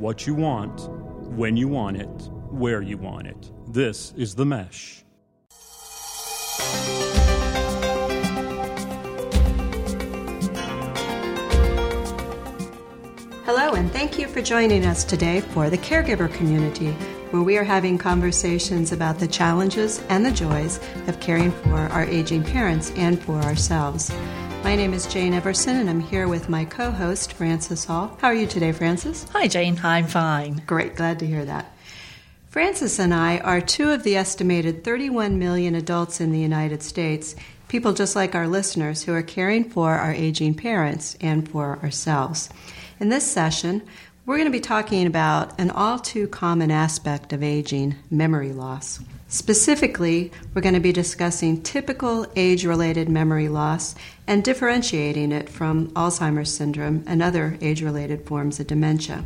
what you want, when you want it, where you want it. This is The Mesh. Hello, and thank you for joining us today for the Caregiver Community, where we are having conversations about the challenges and the joys of caring for our aging parents and for ourselves. My name is Jane Everson, and I'm here with my co host, Frances Hall. How are you today, Frances? Hi, Jane. I'm fine. Great, glad to hear that. Frances and I are two of the estimated 31 million adults in the United States, people just like our listeners who are caring for our aging parents and for ourselves. In this session, we're going to be talking about an all too common aspect of aging memory loss. Specifically, we're going to be discussing typical age related memory loss and differentiating it from Alzheimer's syndrome and other age related forms of dementia.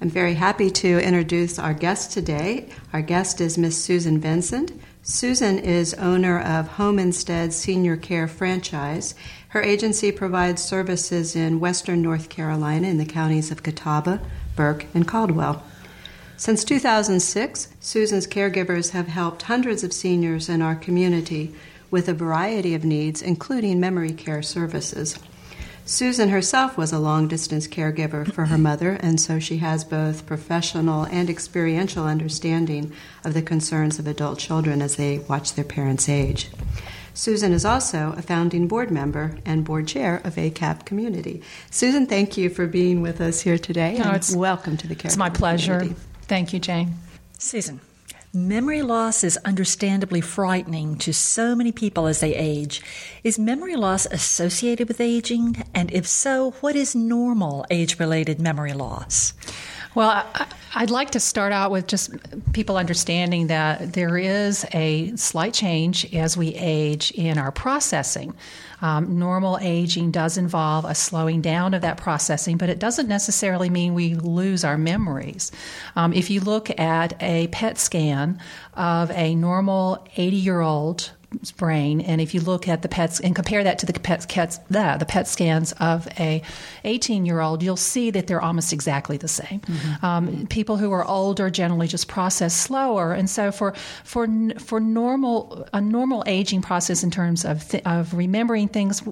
I'm very happy to introduce our guest today. Our guest is Miss Susan Vincent. Susan is owner of Home Instead Senior Care Franchise. Her agency provides services in western North Carolina in the counties of Catawba, Burke, and Caldwell. Since 2006, Susan's caregivers have helped hundreds of seniors in our community with a variety of needs, including memory care services. Susan herself was a long distance caregiver for her mother, and so she has both professional and experiential understanding of the concerns of adult children as they watch their parents age. Susan is also a founding board member and board chair of ACAP Community. Susan, thank you for being with us here today. No, it's, welcome to the Caregiver It's my pleasure. Community. Thank you, Jane. Susan, memory loss is understandably frightening to so many people as they age. Is memory loss associated with aging? And if so, what is normal age related memory loss? Well, I'd like to start out with just people understanding that there is a slight change as we age in our processing. Um, normal aging does involve a slowing down of that processing, but it doesn't necessarily mean we lose our memories. Um, if you look at a PET scan of a normal 80 year old brain. And if you look at the PETs and compare that to the PET, PET, the PET scans of a 18 year old, you'll see that they're almost exactly the same. Mm-hmm. Um, people who are older generally just process slower, and so for for for normal a normal aging process in terms of th- of remembering things,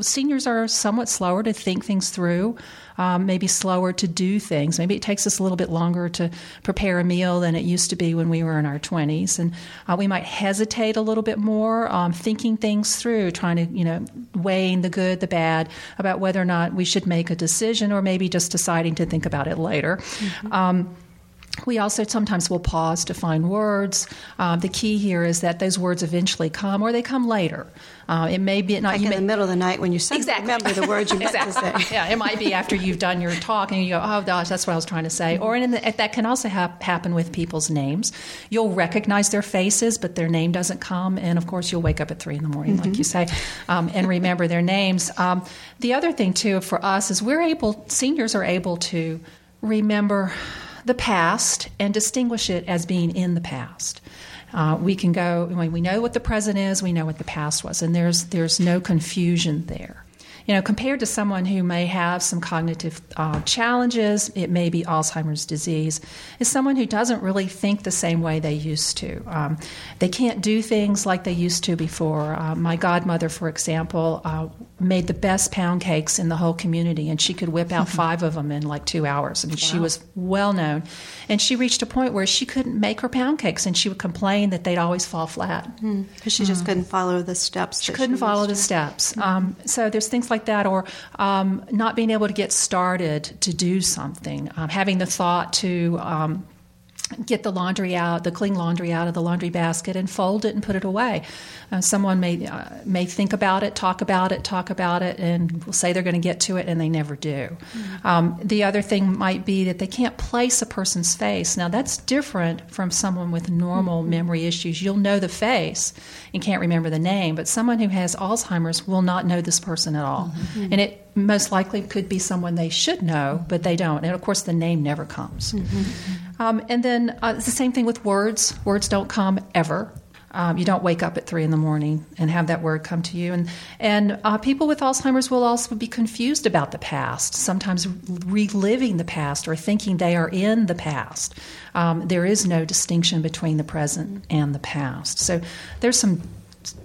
seniors are somewhat slower to think things through um, maybe slower to do things. Maybe it takes us a little bit longer to prepare a meal than it used to be when we were in our 20s. And uh, we might hesitate a little bit more, um, thinking things through, trying to, you know, weighing the good, the bad, about whether or not we should make a decision or maybe just deciding to think about it later. Mm-hmm. Um, we also sometimes will pause to find words. Um, the key here is that those words eventually come, or they come later. Uh, it may be not like in may, the middle of the night when you exactly. remember the words you meant exactly. to say. yeah, it might be after you've done your talk and you go, "Oh gosh, that's what I was trying to say." Mm-hmm. Or the, that can also ha- happen with people's names. You'll recognize their faces, but their name doesn't come, and of course, you'll wake up at three in the morning, mm-hmm. like you say, um, and remember their names. Um, the other thing too for us is we're able, seniors are able to remember the past and distinguish it as being in the past. Uh, we can go we know what the present is, we know what the past was, and there's there's no confusion there. You know, compared to someone who may have some cognitive uh, challenges, it may be Alzheimer's disease, is someone who doesn't really think the same way they used to. Um, they can't do things like they used to before. Uh, my godmother, for example, uh, made the best pound cakes in the whole community, and she could whip out five of them in like two hours. I mean, wow. she was well known. And she reached a point where she couldn't make her pound cakes, and she would complain that they'd always fall flat. Because hmm. mm. she just mm. couldn't follow the steps. She couldn't she follow the steps. Mm. Um, so there's things like that, or um, not being able to get started to do something, um, having the thought to um, get the laundry out, the clean laundry out of the laundry basket, and fold it and put it away. Uh, someone may uh, may think about it, talk about it, talk about it, and will say they're going to get to it, and they never do. Mm-hmm. Um, the other thing might be that they can't place a person's face. Now that's different from someone with normal mm-hmm. memory issues. You'll know the face and can't remember the name, but someone who has Alzheimer's will not know this person at all, mm-hmm. and it most likely could be someone they should know, but they don't. And of course, the name never comes. Mm-hmm. Um, and then uh, it's the same thing with words. Words don't come ever. Um, you don't wake up at three in the morning and have that word come to you. And and uh, people with Alzheimer's will also be confused about the past. Sometimes reliving the past or thinking they are in the past. Um, there is no distinction between the present and the past. So there's some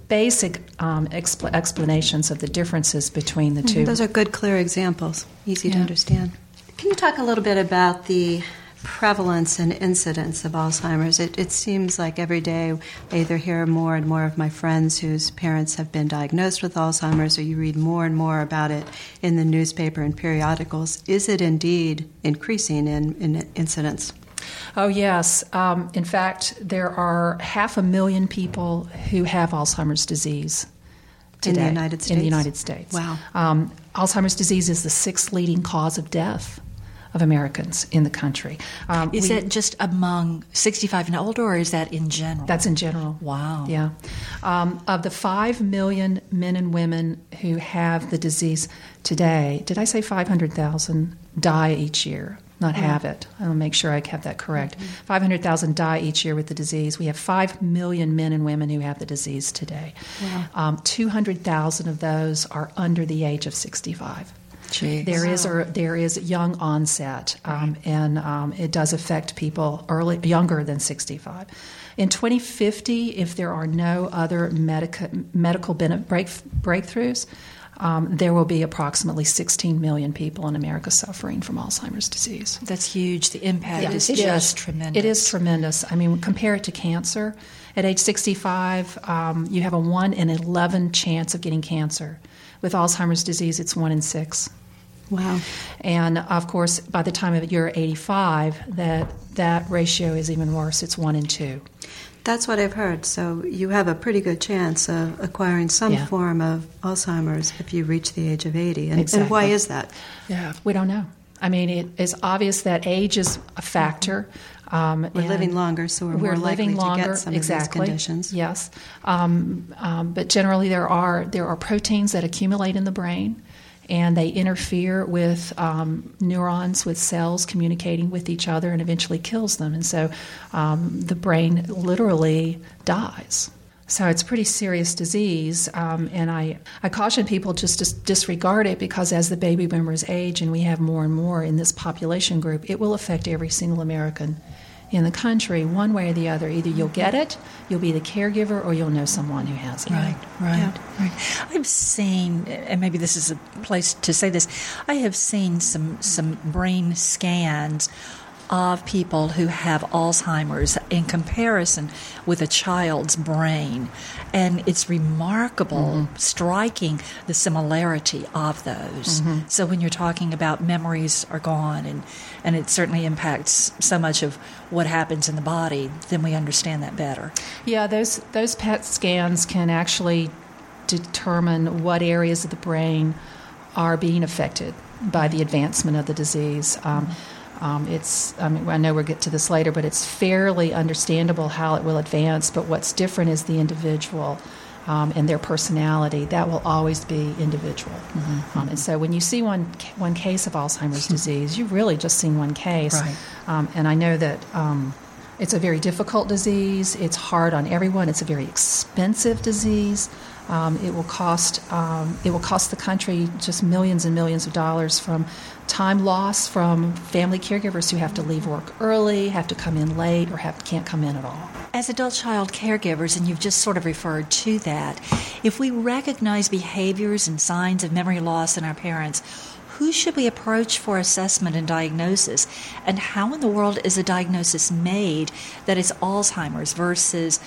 basic um, expl- explanations of the differences between the 2 Those are good, clear examples, easy to understand. Can you talk a little bit about the prevalence and incidence of Alzheimer's? It, it seems like every day I either hear more and more of my friends whose parents have been diagnosed with Alzheimer's, or you read more and more about it in the newspaper and periodicals. Is it indeed increasing in, in incidence? Oh, yes. Um, in fact, there are half a million people who have Alzheimer's disease. In the today, United In the United States. Wow. Um, Alzheimer's disease is the sixth leading cause of death of Americans in the country. Um, Is we- that just among 65 and older, or is that in general? That's in general. Wow. Yeah. Um, of the 5 million men and women who have the disease today, did I say 500,000 die each year? Not have it. I'll make sure I have that correct. 500,000 die each year with the disease. We have 5 million men and women who have the disease today. Um, 200,000 of those are under the age of 65. Jeez. There is a there is young onset, um, and um, it does affect people early younger than 65. In 2050, if there are no other medica, medical bene- break, breakthroughs, um, there will be approximately 16 million people in America suffering from Alzheimer's disease. That's huge. The impact Yeah, is it just tremendous. It is tremendous. I mean, compare it to cancer. At age 65, um, you have a 1 in 11 chance of getting cancer. With Alzheimer's disease, it's 1 in 6. Wow. And of course, by the time of you're 85, that, that ratio is even worse. It's 1 in 2. That's what I've heard. So you have a pretty good chance of acquiring some Yeah. form of Alzheimer's if you reach the age of 80. And, Exactly. and why is that? Yeah. We don't know. I mean, it is obvious that age is a factor. Um, We're living longer, so we're, more likely living to get some exactly. of these conditions. Yes, um, um, but generally there are there are proteins that accumulate in the brain, and they interfere with um, neurons, with cells communicating with each other, and eventually kills them. And so um, the brain literally dies. So it's a pretty serious disease, um, and I, I caution people just to disregard it because as the baby boomers age and we have more and more in this population group, it will affect every single American in the country one way or the other. Either you'll get it, you'll be the caregiver, or you'll know someone who has it. Right, right, right. I've seen, and maybe this is a place to say this. I have seen some some brain scans of people who have Alzheimer's in comparison with a child's brain, and it's remarkable, mm-hmm. striking the similarity of those. Mm-hmm. So when you're talking about memories are gone, and and it certainly impacts so much of what happens in the body, then we understand that better. Yeah, those those PET scans can actually determine what areas of the brain are being affected by the advancement of the disease. Um, mm-hmm. Um, it's I mean I know we'll get to this later, but it's fairly understandable how it will advance. But what's different is the individual. Um, and their personality that will always be individual, um, and so when you see one one case of Alzheimer's disease, you've really just seen one case. Right. Um, and I know that um, it's a very difficult disease. It's hard on everyone. It's a very expensive disease. Um, it will cost um, it will cost the country just millions and millions of dollars from time loss from family caregivers who have to leave work early, have to come in late, or have, can't come in at all. As adult child caregivers, and you've just sort of referred to that, if we recognize behaviors and signs of memory loss in our parents, who should we approach for assessment and diagnosis? And how in the world is a diagnosis made that it's Alzheimer's versus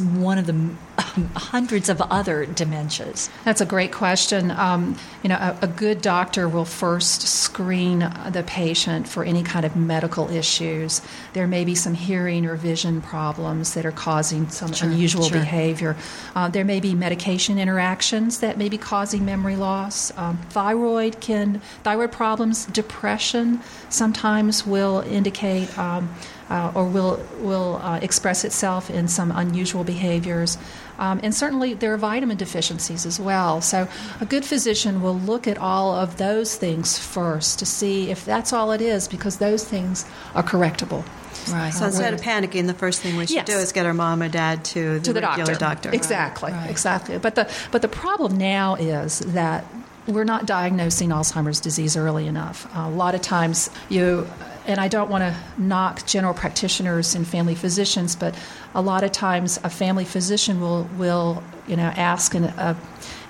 one of the hundreds of other dementias? That's a great question. Um, you know, a, a good doctor will first screen the patient for any kind of medical issues. There may be some hearing or vision problems that are causing some Sure, unusual sure. behavior. Uh, there may be medication interactions that may be causing memory loss. Um, thyroid can thyroid problems, depression sometimes will indicate um, uh, or will will uh, express itself in some unusual behaviors. Um, and certainly there are vitamin deficiencies as well. So a good physician will look at all of those things first to see if that's all it is, because those things are correctable. Right. So instead of panicking, the first thing we should Yes. do is get our mom or dad to the, to the regular doctor. doctor. Exactly, exactly. But the but the problem now is that we're not diagnosing Alzheimer's disease early enough. a lot of times you and I don't want to knock general practitioners and family physicians, but a lot of times a family physician will will you know ask an a,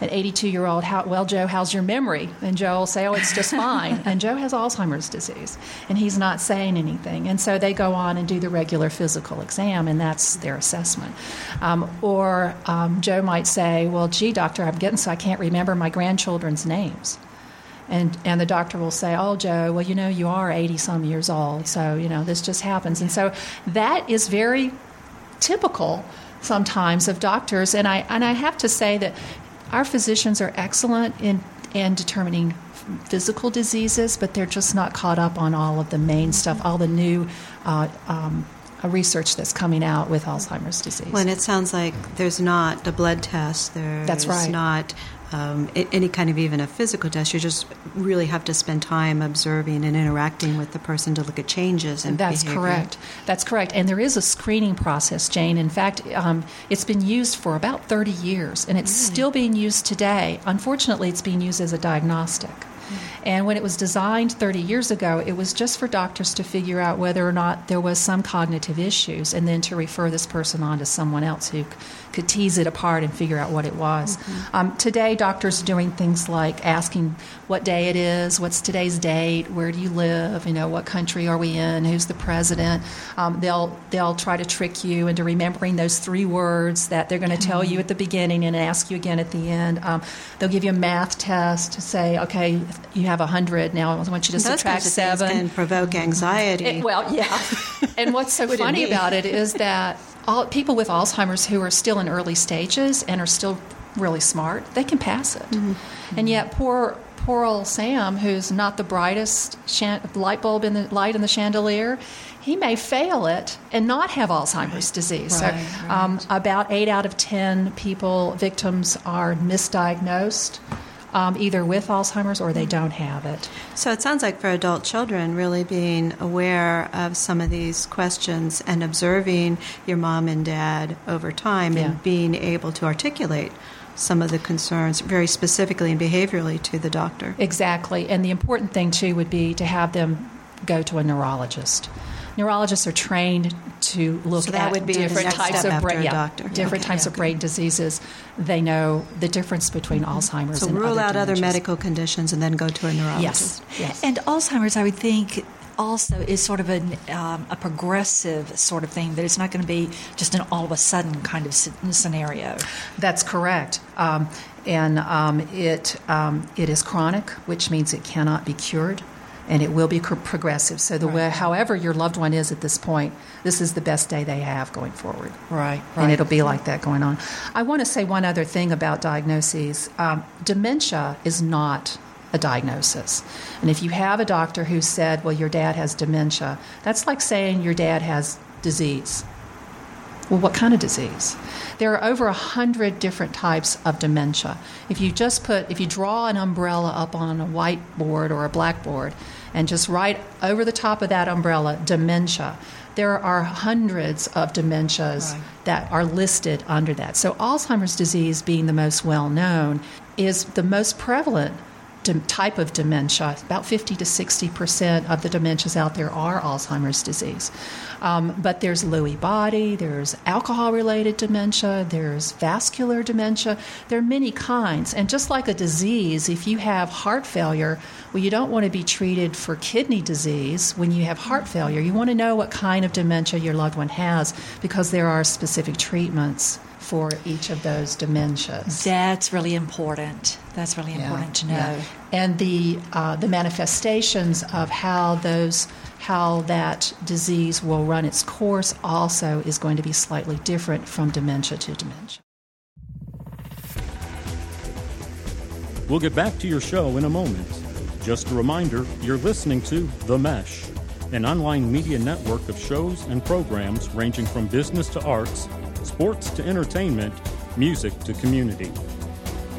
an 82 year old how well Joe how's your memory? And Joe will say oh it's just fine. And Joe has Alzheimer's disease and he's not saying anything. And so they go on and do the regular physical exam and that's their assessment. Um, or um, Joe might say well gee doctor I'm getting so I can't remember my grandchildren's names and and the doctor will say, "Oh, Joe, well, you know, you are 80 some years old, so you know this just happens." And so that is very typical sometimes of doctors. And I and I have to say that our physicians are excellent in in determining physical diseases, but they're just not caught up on all of the main stuff, all the new. Uh, um, uh, research that's coming out with Alzheimer's disease. When it sounds like there's not a blood test, there's That's right. not um, any kind of even a physical test. You just really have to spend time observing and interacting with the person to look at changes And That's behavior. correct. That's correct. And there is a screening process, Jane. In fact, um, it's been used for about 30 years, and it's still being used today. Unfortunately, it's being used as a diagnostic. And when it was designed 30 years ago, it was just for doctors to figure out whether or not there was some cognitive issues and then to refer this person on to someone else who c- could tease it apart and figure out what it was. Um, today, doctors are doing things like asking what day it is, what's today's date, where do you live, you know, what country are we in, who's the president. Um, they'll, they'll try to trick you into remembering those three words that they're going to tell you at the beginning and ask you again at the end. Um, they'll give you a math test to say, okay, you have a 100, now I want you to Those subtract seven. can provoke anxiety. It- well, yeah. and what's so funny me. about it is that all, people with Alzheimer's who are still in early stages and are still really smart, they can pass it. Mm-hmm. And yet, poor poor old Sam, who's not the brightest shan- light bulb in the light in the chandelier, he may fail it and not have Alzheimer's disease. Right, so, um, about eight out of ten people victims are misdiagnosed. Um, either with Alzheimer's or they don't have it. So it sounds like for adult children, really being aware of some of these questions and observing your mom and dad over time Yeah. and being able to articulate some of the concerns very specifically and behaviorally to the doctor. Exactly. And the important thing, too, would be to have them go to a neurologist. Neurologists are trained to look So that at would be different types of brain, yeah, doctor. different Okay. types of brain diseases. They know the difference between Alzheimer's So and rule other out other medical conditions and then go to a neurologist. Yes, yes. And Alzheimer's, I would think, also is sort of an, um, a progressive sort of thing, that it's not going to be just an all of a sudden kind of scenario. That's correct. Um, and um, it, um, it is chronic, which means it cannot be cured. And it will be progressive. So, the way, however your loved one is at this point, this is the best day they have going forward. Right, And it'll be like that going on. I want to say one other thing about diagnoses. Um, dementia is not a diagnosis. And if you have a doctor who said, well, your dad has dementia, that's like saying your dad has disease. Well, what kind of disease? There are over a hundred different types of dementia. If you just put, if you draw an umbrella up on a whiteboard or a blackboard and just write over the top of that umbrella dementia, there are hundreds of dementias Right. that are listed under that. So, Alzheimer's disease, being the most well known, is the most prevalent dem- type of dementia. About 50 to 60 percent of the dementias out there are Alzheimer's disease. Um, but there's Lewy body, there's alcohol related dementia, there's vascular dementia. There are many kinds. And just like a disease, if you have heart failure, well, you don't want to be treated for kidney disease when you have heart failure. You want to know what kind of dementia your loved one has because there are specific treatments for each of those dementias. That's really important. That's really important to know. Yeah. And the uh, the manifestations of how those how that disease will run its course also is going to be slightly different from dementia to dementia. We'll get back to your show in a moment. Just a reminder you're listening to The Mesh, an online media network of shows and programs ranging from business to arts, sports to entertainment, music to community.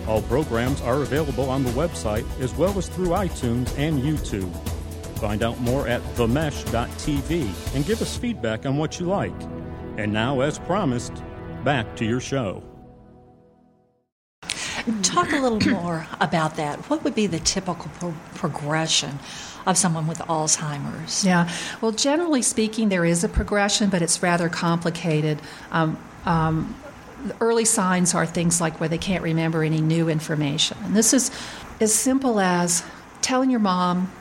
All programs are available on the website as well as through iTunes and YouTube. Find out more at themesh.tv and give us feedback on what you like. And now, as promised, back to your show. Talk a little more about that. What would be the typical pro- progression of someone with Alzheimer's? Yeah, well, generally speaking, there is a progression, but it's rather complicated. Um, um, the early signs are things like where they can't remember any new information. And this is as simple as telling your mom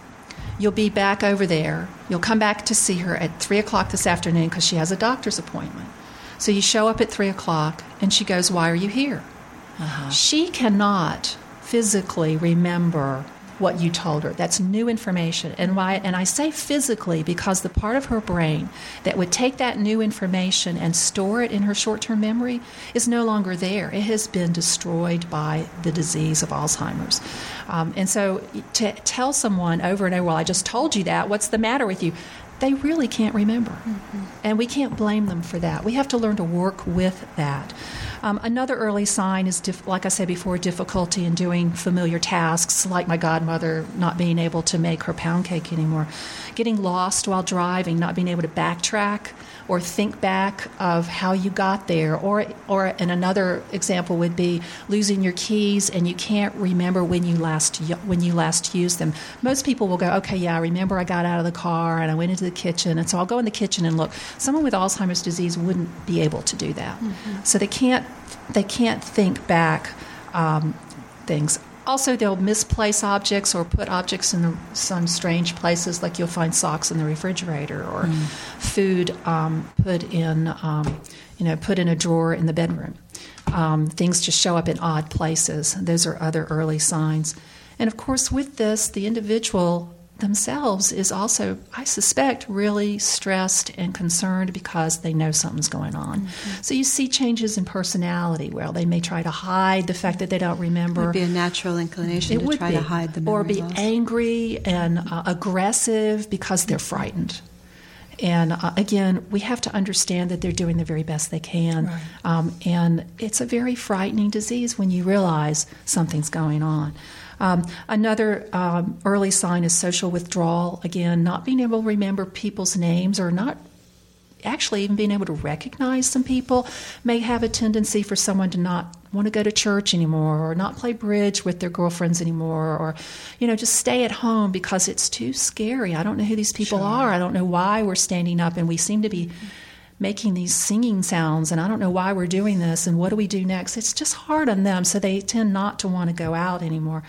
you'll be back over there. You'll come back to see her at 3 o'clock this afternoon because she has a doctor's appointment. So you show up at 3 o'clock, and she goes, Why are you here? Uh-huh. She cannot physically remember what you told her. That's new information. And why and I say physically because the part of her brain that would take that new information and store it in her short-term memory is no longer there. It has been destroyed by the disease of Alzheimer's. Um, and so to tell someone over and over, well, I just told you that, what's the matter with you? They really can't remember. Mm-hmm. And we can't blame them for that. We have to learn to work with that. Um, another early sign is, dif- like I said before, difficulty in doing familiar tasks, like my godmother not being able to make her pound cake anymore, getting lost while driving, not being able to backtrack or think back of how you got there. Or, or and another example would be losing your keys and you can't remember when you last when you last used them. Most people will go, okay, yeah, I remember I got out of the car and I went into the kitchen, and so I'll go in the kitchen and look. Someone with Alzheimer's disease wouldn't be able to do that, mm-hmm. so they can't they can't think back um, things. Also, they'll misplace objects or put objects in some strange places, like you'll find socks in the refrigerator or mm. food um, put in, um, you know, put in a drawer in the bedroom. Um, things just show up in odd places. Those are other early signs. And of course, with this, the individual themselves is also, I suspect, really stressed and concerned because they know something's going on. Mm-hmm. So you see changes in personality where they may try to hide the fact that they don't remember. It would be a natural inclination it to try be. to hide the memory Or be angry and uh, aggressive because they're frightened. And uh, again, we have to understand that they're doing the very best they can. Right. Um, and it's a very frightening disease when you realize something's going on. Um, another um, early sign is social withdrawal. Again, not being able to remember people's names or not actually even being able to recognize some people may have a tendency for someone to not want to go to church anymore or not play bridge with their girlfriends anymore or you know just stay at home because it's too scary i don't know who these people sure. are i don't know why we're standing up and we seem to be making these singing sounds and i don't know why we're doing this and what do we do next it's just hard on them so they tend not to want to go out anymore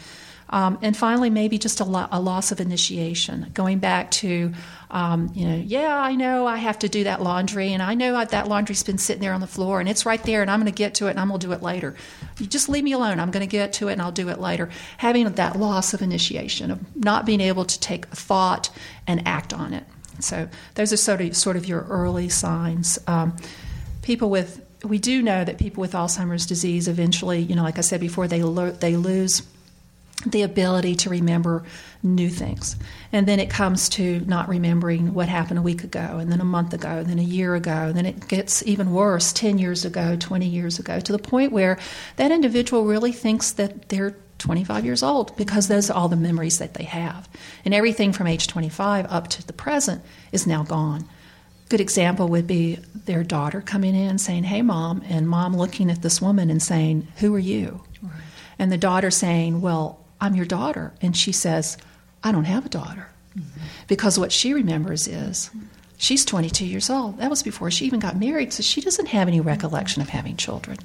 um, and finally, maybe just a, lo- a, loss of initiation, going back to, um, you know, yeah, I know I have to do that laundry, and I know that laundry's been sitting there on the floor, and it's right there, and I'm going to get to it, and I'm going to do it later. You just leave me alone. I'm going to get to it, and I'll do it later. Having that loss of initiation, of not being able to take a thought and act on it. So those are sort of sort of your early signs. Um, people with we do know that people with Alzheimer's disease eventually, you know, like I said before, they lo- they lose the ability to remember new things. And then it comes to not remembering what happened a week ago, and then a month ago, and then a year ago, and then it gets even worse 10 years ago, 20 years ago, to the point where that individual really thinks that they're 25 years old because those are all the memories that they have. And everything from age 25 up to the present is now gone. Good example would be their daughter coming in saying, Hey, mom, and mom looking at this woman and saying, Who are you? Right. And the daughter saying, Well, I'm your daughter. And she says, I don't have a daughter. Mm-hmm. Because what she remembers is she's 22 years old. That was before she even got married, so she doesn't have any recollection of having children.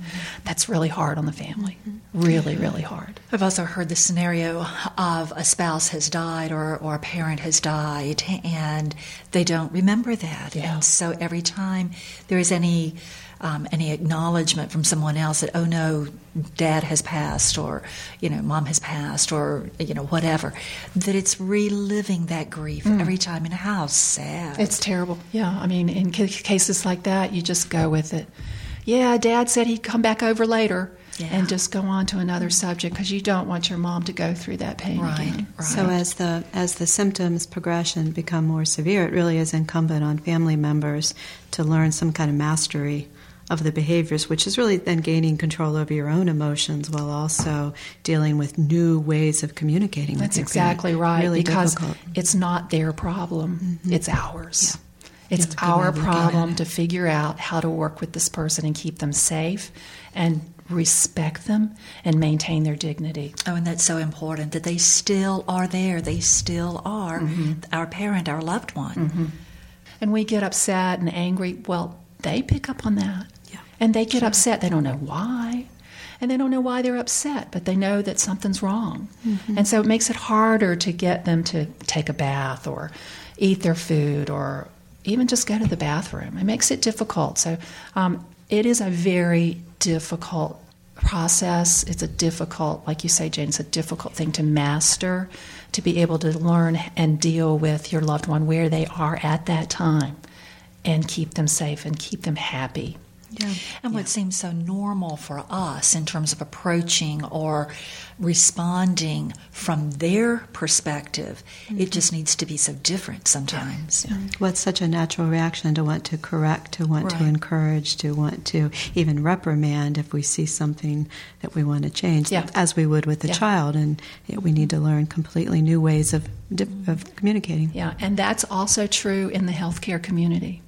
That's really hard on the family. Really, really hard. I've also heard the scenario of a spouse has died or, or a parent has died and they don't remember that. Yeah. And so every time there is any um, any acknowledgement from someone else that oh no dad has passed or you know mom has passed or you know whatever that it's reliving that grief mm. every time in a house sad it's terrible yeah i mean in cases like that you just go with it yeah dad said he'd come back over later yeah. and just go on to another subject because you don't want your mom to go through that pain right, again. Right. So as the as the symptoms progression become more severe, it really is incumbent on family members to learn some kind of mastery of the behaviors, which is really then gaining control over your own emotions while also dealing with new ways of communicating. That's exactly right really because difficult. it's not their problem; mm-hmm. it's ours. Yeah. It's That's our problem to figure out how to work with this person and keep them safe and respect them and maintain their dignity. Oh, and that's so important that they still are there. They still are mm-hmm. our parent, our loved one. Mm-hmm. And we get upset and angry. Well, they pick up on that. And they get sure. upset. They don't know why. And they don't know why they're upset, but they know that something's wrong. Mm-hmm. And so it makes it harder to get them to take a bath or eat their food or even just go to the bathroom. It makes it difficult. So um, it is a very difficult process. It's a difficult, like you say, Jane, it's a difficult thing to master, to be able to learn and deal with your loved one where they are at that time and keep them safe and keep them happy. Yeah. And what yeah. seems so normal for us in terms of approaching or responding from their perspective, mm-hmm. it just needs to be so different sometimes. Yeah. What's such a natural reaction to want to correct, to want right. to encourage, to want to even reprimand if we see something that we want to change, yeah. as we would with the child. And we need to learn completely new ways of, of communicating. Yeah, and that's also true in the healthcare community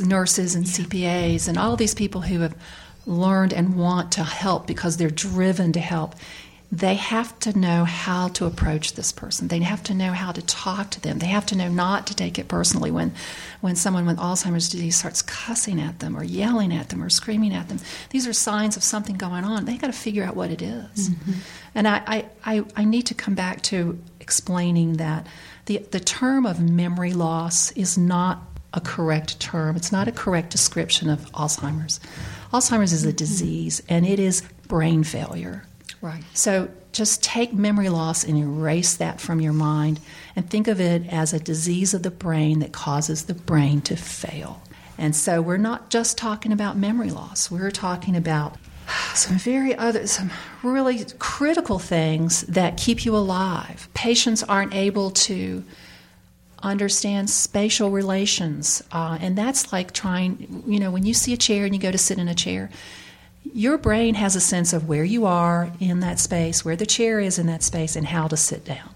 nurses and CPAs and all these people who have learned and want to help because they're driven to help. They have to know how to approach this person. They have to know how to talk to them. They have to know not to take it personally when, when someone with Alzheimer's disease starts cussing at them or yelling at them or screaming at them. These are signs of something going on. They got to figure out what it is. Mm-hmm. And I, I, I, I need to come back to explaining that the, the term of memory loss is not a correct term. It's not a correct description of Alzheimer's. Alzheimer's is a mm-hmm. disease, and it is brain failure. Right. So just take memory loss and erase that from your mind and think of it as a disease of the brain that causes the brain to fail. And so we're not just talking about memory loss. We're talking about some very other some really critical things that keep you alive. Patients aren't able to understand spatial relations. Uh, and that's like trying, you know, when you see a chair and you go to sit in a chair, your brain has a sense of where you are in that space, where the chair is in that space, and how to sit down.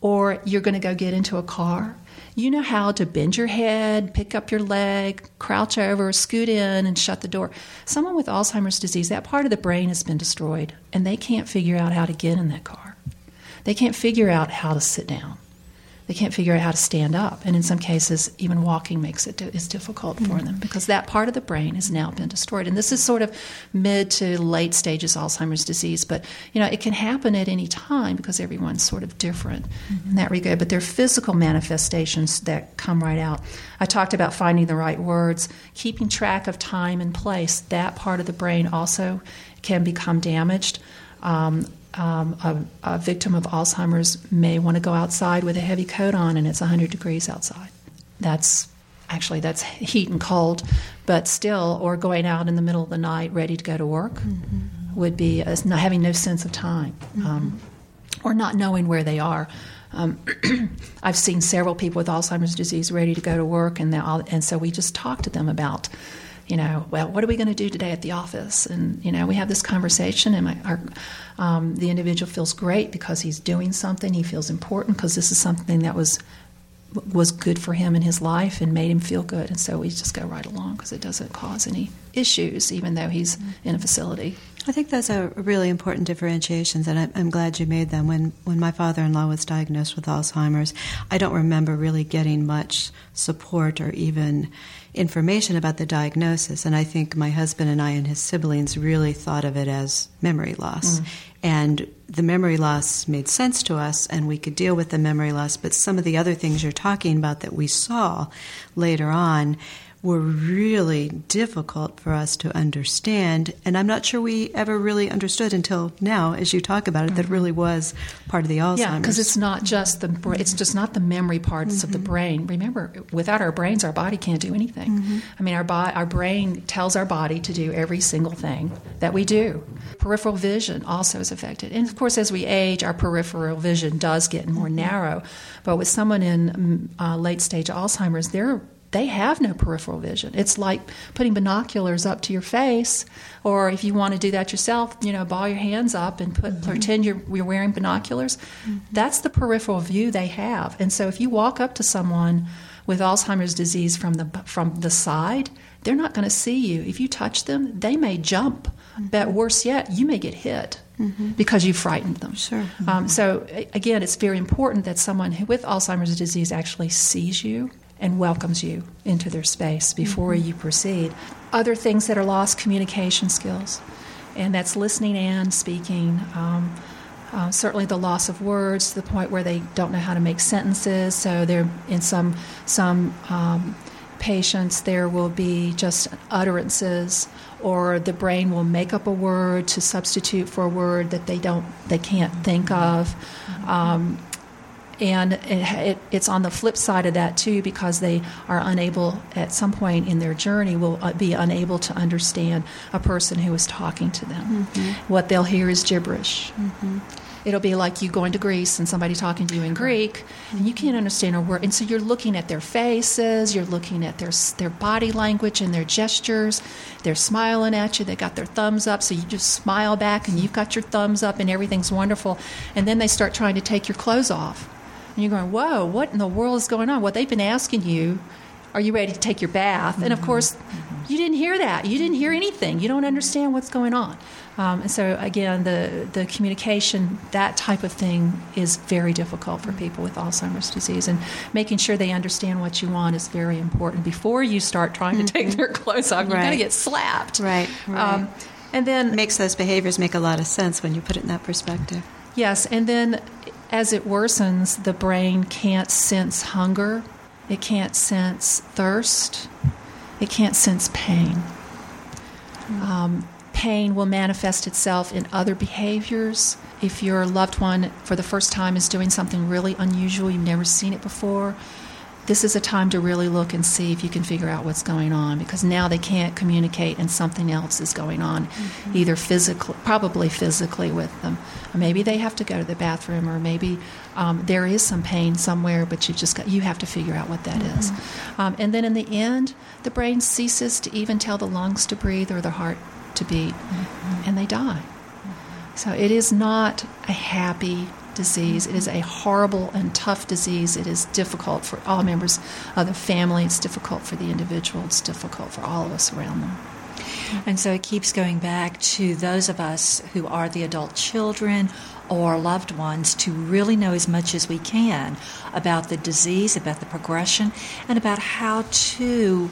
Or you're going to go get into a car. You know how to bend your head, pick up your leg, crouch over, scoot in, and shut the door. Someone with Alzheimer's disease, that part of the brain has been destroyed, and they can't figure out how to get in that car. They can't figure out how to sit down they can't figure out how to stand up. And in some cases even walking makes it is difficult for mm-hmm. them because that part of the brain has now been destroyed. And this is sort of mid to late stages alzheimer's disease but you know it can happen at any time because everyone's sort of different mm-hmm. in that regard. But there are physical manifestations that come right out. I talked about finding the right words keeping track of time and place. That part of the brain also can become damaged. Um, um, a, a, victim of Alzheimer's may want to go outside with a heavy coat on and it's 100 degrees outside. That's actually that's heat and cold, but still, or going out in the middle of the night ready to go to work mm-hmm. would be a, not having no sense of time mm-hmm. um, or not knowing where they are. Um, I've seen several people with Alzheimer's disease ready to go to work, and, all, and so we just talk to them about you know, well, what are we going to do today at the office? And you know, we have this conversation, and my, our, um, the individual feels great because he's doing something. He feels important because this is something that was was good for him in his life and made him feel good. And so we just go right along because it doesn't cause any issues, even though he's in a facility. I think those are really important differentiations, and I'm glad you made them. When when my father-in-law was diagnosed with Alzheimer's, I don't remember really getting much support or even information about the diagnosis. And I think my husband and I and his siblings really thought of it as memory loss. Mm. And the memory loss made sense to us, and we could deal with the memory loss. But some of the other things you're talking about that we saw later on were really difficult for us to understand. And I'm not sure we ever really understood until now, as you talk about it, that really was part of the Alzheimer's. Yeah, because it's not just the bra- it's just not the memory parts mm-hmm. of the mm-hmm. brain. Remember, without our brains, our body can't do anything. Mm-hmm. I mean, our bo- our brain tells our body to do every single thing that we do. Peripheral vision also is affected, and of course, as we age, our peripheral vision does get more mm-hmm. narrow. But with someone in uh, late stage Alzheimer's, they're they have no peripheral vision. It's like putting binoculars up to your face, or if you want to do that yourself, you know, ball your hands up and put, mm-hmm. pretend you're, you're, wearing binoculars. Mm-hmm. That's the peripheral view they have. And so if you walk up to someone with Alzheimer's disease from the from the side, they're not going to see you. If you touch them, they may jump. Mm-hmm. But worse yet, you may get hit. Mm-hmm. because you frightened them. Sure. Um, so again, it's very important that someone with Alzheimer's disease actually sees you and welcomes you into their space before mm-hmm. you proceed. Other things that are lost communication skills, and that's listening and speaking. Um, uh, certainly, the loss of words to the point where they don't know how to make sentences. So, there in some some um, patients there will be just utterances, or the brain will make up a word to substitute for a word that they don't they can't think of. Um, and it, it, it's on the flip side of that too because they are unable at some point in their journey will uh, be unable to understand a person who is talking to them. Mm-hmm. what they'll hear is gibberish. Mm-hmm. it'll be like you going to greece and somebody talking to you in greek mm-hmm. and you can't understand a word. And so you're looking at their faces you're looking at their their body language and their gestures. They're smiling at you they got their thumbs up so you just smile back and you've got your thumbs up and everything's wonderful. And then they start trying to take your clothes off and you're going, whoa, what in the world is going on? Well, they've been asking you, are you ready to take your bath? Mm-hmm. And of mm-hmm. course, you didn't hear that. You didn't hear anything. You don't understand what's going on. Um, and so, again, the, the communication, that type of thing is very difficult for people with Alzheimer's disease. And making sure they understand what you want is very important before you start trying to take mm-hmm. their clothes off. You're going to get slapped. Right. right. Um, and then it makes those behaviors make a lot of sense when you put it in that perspective. Yes, and then as it worsens, the brain can't sense hunger, it can't sense thirst, it can't sense pain. Um, pain will manifest itself in other behaviors. If your loved one, for the first time, is doing something really unusual, you've never seen it before, this is a time to really look and see if you can figure out what's going on because now they can't communicate and something else is going on, mm-hmm. either physically, probably physically with them, or maybe they have to go to the bathroom, or maybe um, there is some pain somewhere, but you just got you have to figure out what that mm-hmm. is. Um, and then in the end, the brain ceases to even tell the lungs to breathe or the heart to beat, mm-hmm. and they die. So it is not a happy disease. It is a horrible and tough disease. It is difficult for all members of the family. It's difficult for the individual. It's difficult for all of us around them. And so it keeps going back to those of us who are the adult children or loved ones to really know as much as we can about the disease, about the progression, and about how to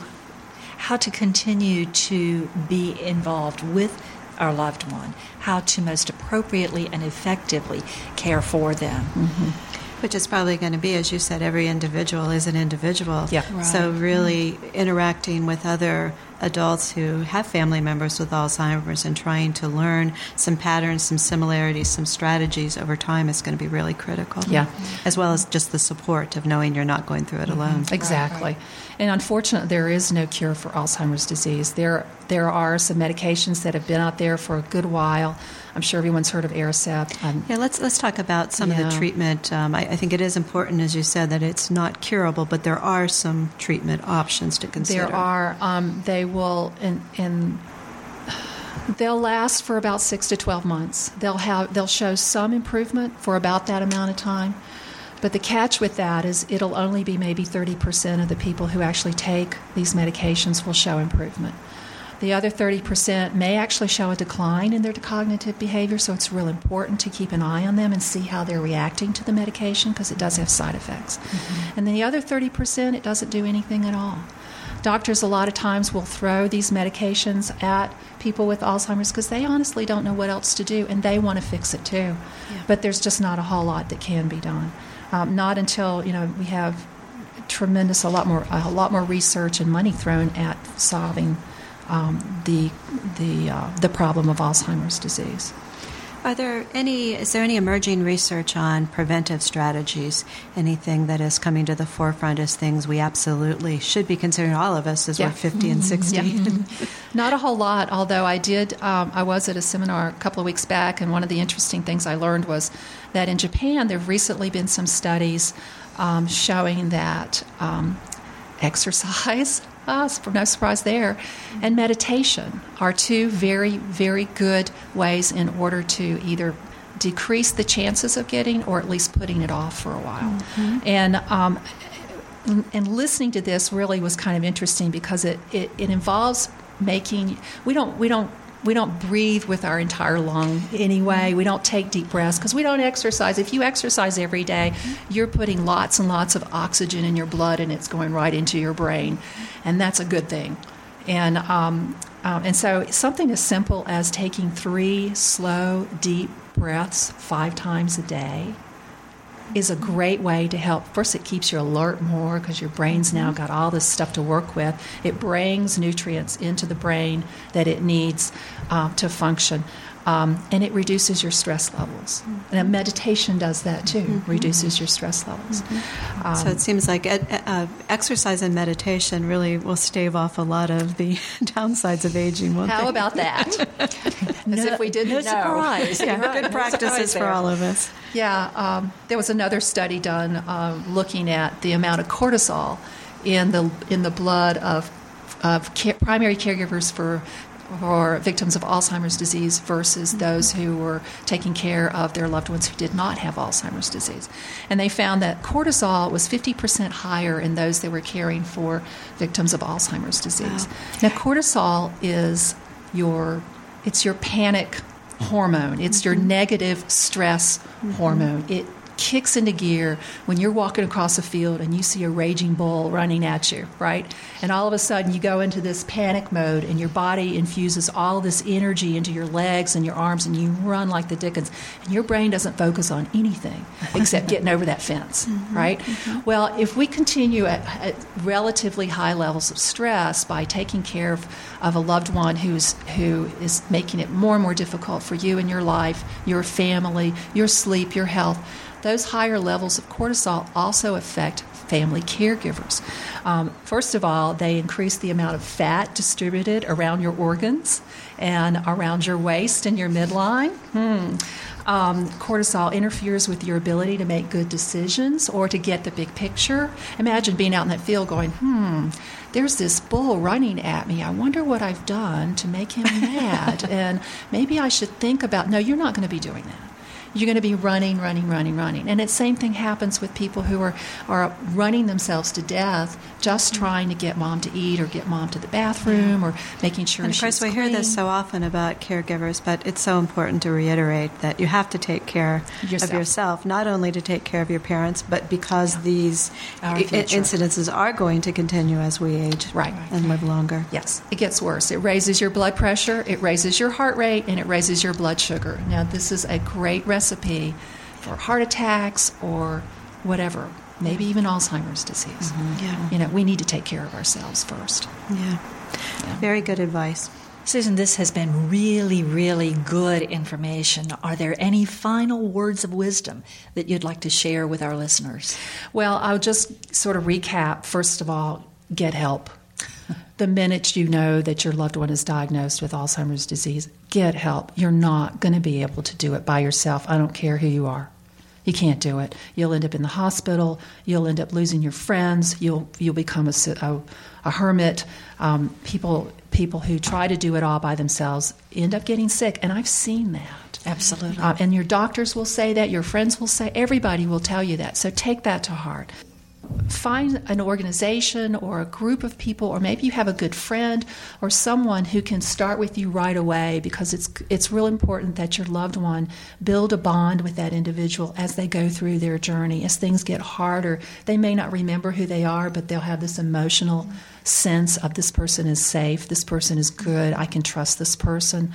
how to continue to be involved with our loved one, how to most appropriately and effectively care for them. Mm-hmm. Which is probably going to be, as you said, every individual is an individual. Yeah. Right. So, really mm-hmm. interacting with other adults who have family members with Alzheimer's and trying to learn some patterns, some similarities, some strategies over time is going to be really critical. Yeah. As well as just the support of knowing you're not going through it mm-hmm. alone. Exactly. Right, right. And unfortunately, there is no cure for Alzheimer's disease. There, there are some medications that have been out there for a good while. I'm sure everyone's heard of Aricept. Um, yeah, let's let's talk about some yeah. of the treatment. Um, I, I, think it is important, as you said, that it's not curable, but there are some treatment options to consider. There are. Um, they will in, in they'll last for about six to twelve months. They'll have they'll show some improvement for about that amount of time. But the catch with that is it'll only be maybe 30% of the people who actually take these medications will show improvement. The other 30% may actually show a decline in their cognitive behavior, so it's real important to keep an eye on them and see how they're reacting to the medication because it does have side effects. Mm-hmm. And then the other 30%, it doesn't do anything at all. Doctors, a lot of times, will throw these medications at people with Alzheimer's because they honestly don't know what else to do and they want to fix it too. Yeah. But there's just not a whole lot that can be done. Um, not until you know we have tremendous, a lot more, a lot more research and money thrown at solving um, the the uh, the problem of Alzheimer's disease. Are there any? Is there any emerging research on preventive strategies? Anything that is coming to the forefront as things we absolutely should be considering, all of us, as Yeah. we're 50 and 60? Yeah. Not a whole lot, although I did. Um, I was at a seminar a couple of weeks back, and one of the interesting things I learned was that in Japan there have recently been some studies um, showing that um, exercise, ah, sp- no surprise there, and meditation are two very, very good ways in order to either decrease the chances of getting or at least putting it off for a while. And um, and listening to this really was kind of interesting because it, it, it involves making we don't we don't we don't breathe with our entire lung anyway. We don't take deep breaths because we don't exercise. If you exercise every day, you're putting lots and lots of oxygen in your blood and it's going right into your brain, and that's a good thing. And um, um, and so something as simple as taking three slow, deep breaths five times a day is a great way to help. First, it keeps you alert more because your brain's now got all this stuff to work with. It brings nutrients into the brain that it needs um, to function. Um, and it reduces your stress levels. And meditation does that too, reduces your stress levels. Um, So it seems like ed, uh, exercise and meditation really will stave off a lot of the downsides of aging. Won't how they? about that? As if we didn't no know. surprise. Yeah, Right. good practices for all of us. Yeah, um, there was another study done uh, looking at the amount of cortisol in the in the blood of of care, primary caregivers for for victims of Alzheimer's disease versus mm-hmm. those who were taking care of their loved ones who did not have Alzheimer's disease. And they found that cortisol was 50% higher in those that were caring for victims of Alzheimer's disease. Now cortisol is your it's your panic hormone. It's your mm-hmm. negative stress mm-hmm. hormone. It kicks into gear when you're walking across a field and you see a raging bull running at you, right? And all of a sudden you go into this panic mode and your body infuses all this energy into your legs and your arms and you run like the dickens. And your brain doesn't focus on anything except getting over that fence, mm-hmm, right? Mm-hmm. Well, if we continue at, at relatively high levels of stress by taking care of, of a loved one who's who is making it more and more difficult for you in your life, your family, your sleep, your health, those higher levels of cortisol also affect family caregivers. Um, first of all, they increase the amount of fat distributed around your organs and around your waist and your midline. Hmm. Um, cortisol interferes with your ability to make good decisions or to get the big picture. Imagine being out in that field going, hmm, there's this bull running at me. I wonder what I've done to make him mad. and maybe I should think about. No, you're not going to be doing that you're going to be running, running, running, running. And the same thing happens with people who are, are running themselves to death just mm-hmm. trying to get mom to eat or get mom to the bathroom or making sure And of course, we hear this so often about caregivers, but it's so important to reiterate that you have to take care Yourself. of yourself, not only to take care of your parents, but because these i- incidences are going to continue as we age Right. and live longer. Yes, it gets worse. It raises your blood pressure, it raises your heart rate, and it raises your blood sugar. Now, this is a great recipe for heart attacks or whatever, maybe even Alzheimer's disease. Mm-hmm. Yeah. You know, we need to take care of ourselves first. Yeah. Very good advice. Susan, this has been really, really good information. Are there any final words of wisdom that you'd like to share with our listeners? Well, I'll just sort of recap. First of all, get help. The minute you know that your loved one is diagnosed with Alzheimer's disease, get help. You're not going to be able to do it by yourself. I don't care who you are. You can't do it. You'll end up in the hospital. You'll end up losing your friends. You'll you'll become a, a, a hermit. Um, people people who try to do it all by themselves end up getting sick, and I've seen that. Absolutely. Uh, and your doctors will say that, your friends will say, everybody will tell you that. So take that to heart. Find an organization or a group of people, or maybe you have a good friend or someone who can start with you right away because it's, it's real important that your loved one build a bond with that individual as they go through their journey. As things get harder, they may not remember who they are, but they'll have this emotional sense of this person is safe, this person is good, I can trust this person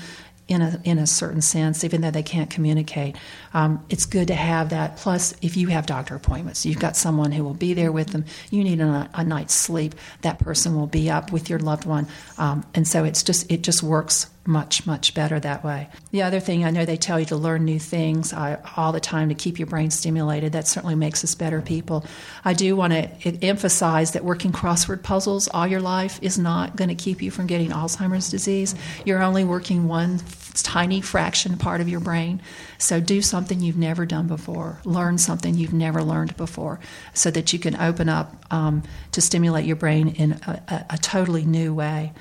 in a in a certain sense, even though they can't communicate. Um, it's good to have that. Plus, if you have doctor appointments, you've got someone who will be there with them. You need a, a night's sleep. That person will be up with your loved one, um, and so it's just it just works much much better that way. The other thing I know they tell you to learn new things uh, all the time to keep your brain stimulated. That certainly makes us better people. I do want to emphasize that working crossword puzzles all your life is not going to keep you from getting Alzheimer's disease. You're only working one tiny fraction part of your brain. So do something you've never done before. Learn something you've never learned before, so that you can open up um, to stimulate your brain in a, a, a totally new way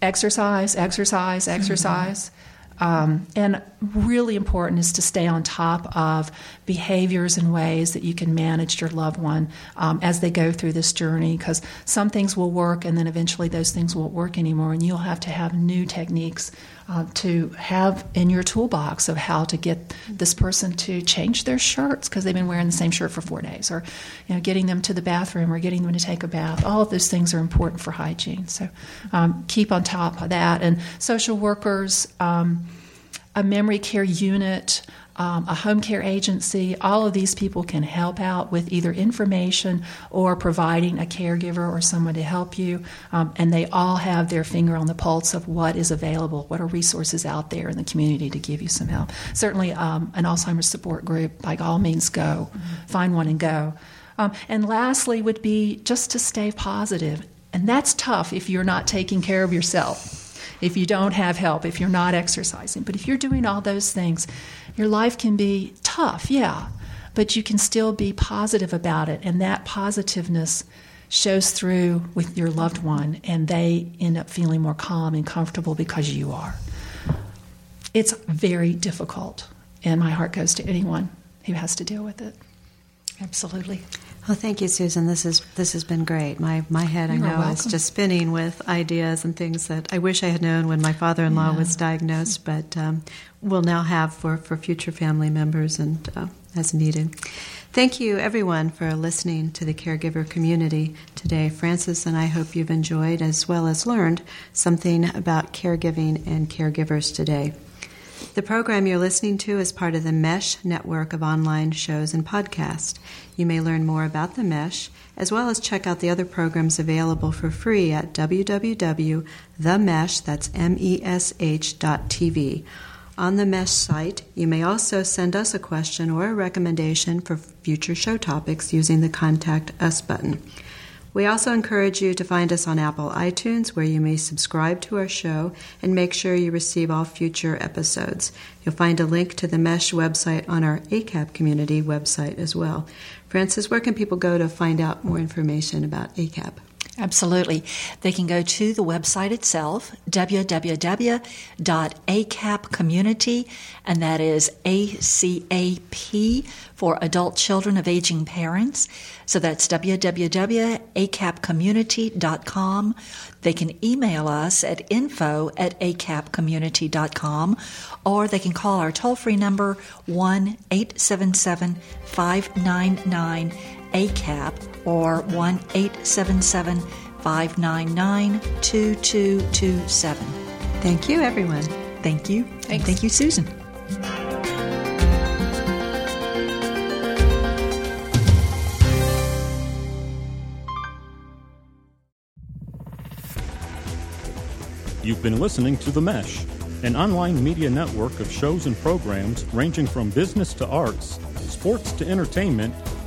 exercise, exercise, mm-hmm. exercise. Mm-hmm. Um, and really important is to stay on top of behaviors and ways that you can manage your loved one um, as they go through this journey because some things will work and then eventually those things won't work anymore and you'll have to have new techniques uh, to have in your toolbox of how to get this person to change their shirts because they've been wearing the same shirt for four days, or you know, getting them to the bathroom or getting them to take a bath. All of those things are important for hygiene. So um, keep on top of that. And social workers, um, a memory care unit um, a home care agency, all of these people can help out with either information or providing a caregiver or someone to help you. Um, and they all have their finger on the pulse of what is available, what are resources out there in the community to give you some help. Certainly, um, an Alzheimer's support group, by all means, go. Mm-hmm. Find one and go. Um, and lastly, would be just to stay positive. And that's tough if you're not taking care of yourself if you don't have help, if you're not exercising. But if you're doing all those things, your life can be tough, yeah, but you can still be positive about it. And that positiveness shows through with your loved one, and they end up feeling more calm and comfortable because you are. It's very difficult, and my heart goes to anyone who has to deal with it. Absolutely. Well, thank you, Susan. This is this has been great. My my head, You're I know, welcome. is just spinning with ideas and things that I wish I had known when my father-in-law yeah. was diagnosed, but um, will now have for for future family members and uh, as needed. Thank you, everyone, for listening to the caregiver community today. Frances and I hope you've enjoyed as well as learned something about caregiving and caregivers today. The program you're listening to is part of the MESH network of online shows and podcasts. You may learn more about the MESH as well as check out the other programs available for free at www.themesh, that's M-E-S-H TV. On the MESH site, you may also send us a question or a recommendation for future show topics using the Contact Us button. We also encourage you to find us on Apple iTunes, where you may subscribe to our show and make sure you receive all future episodes. You'll find a link to the MESH website on our ACAP community website as well. Frances, where can people go to find out more information about ACAP? Absolutely. They can go to the website itself, www.acapcommunity, and that is ACAP for Adult Children of Aging Parents. So that's www.acapcommunity.com. They can email us at info at acapcommunity.com, or they can call our toll free number 1 877 599 ACAP or 1 877 599 2227. Thank you, everyone. Thank you. Thanks. Thank you, Susan. You've been listening to The Mesh, an online media network of shows and programs ranging from business to arts, sports to entertainment,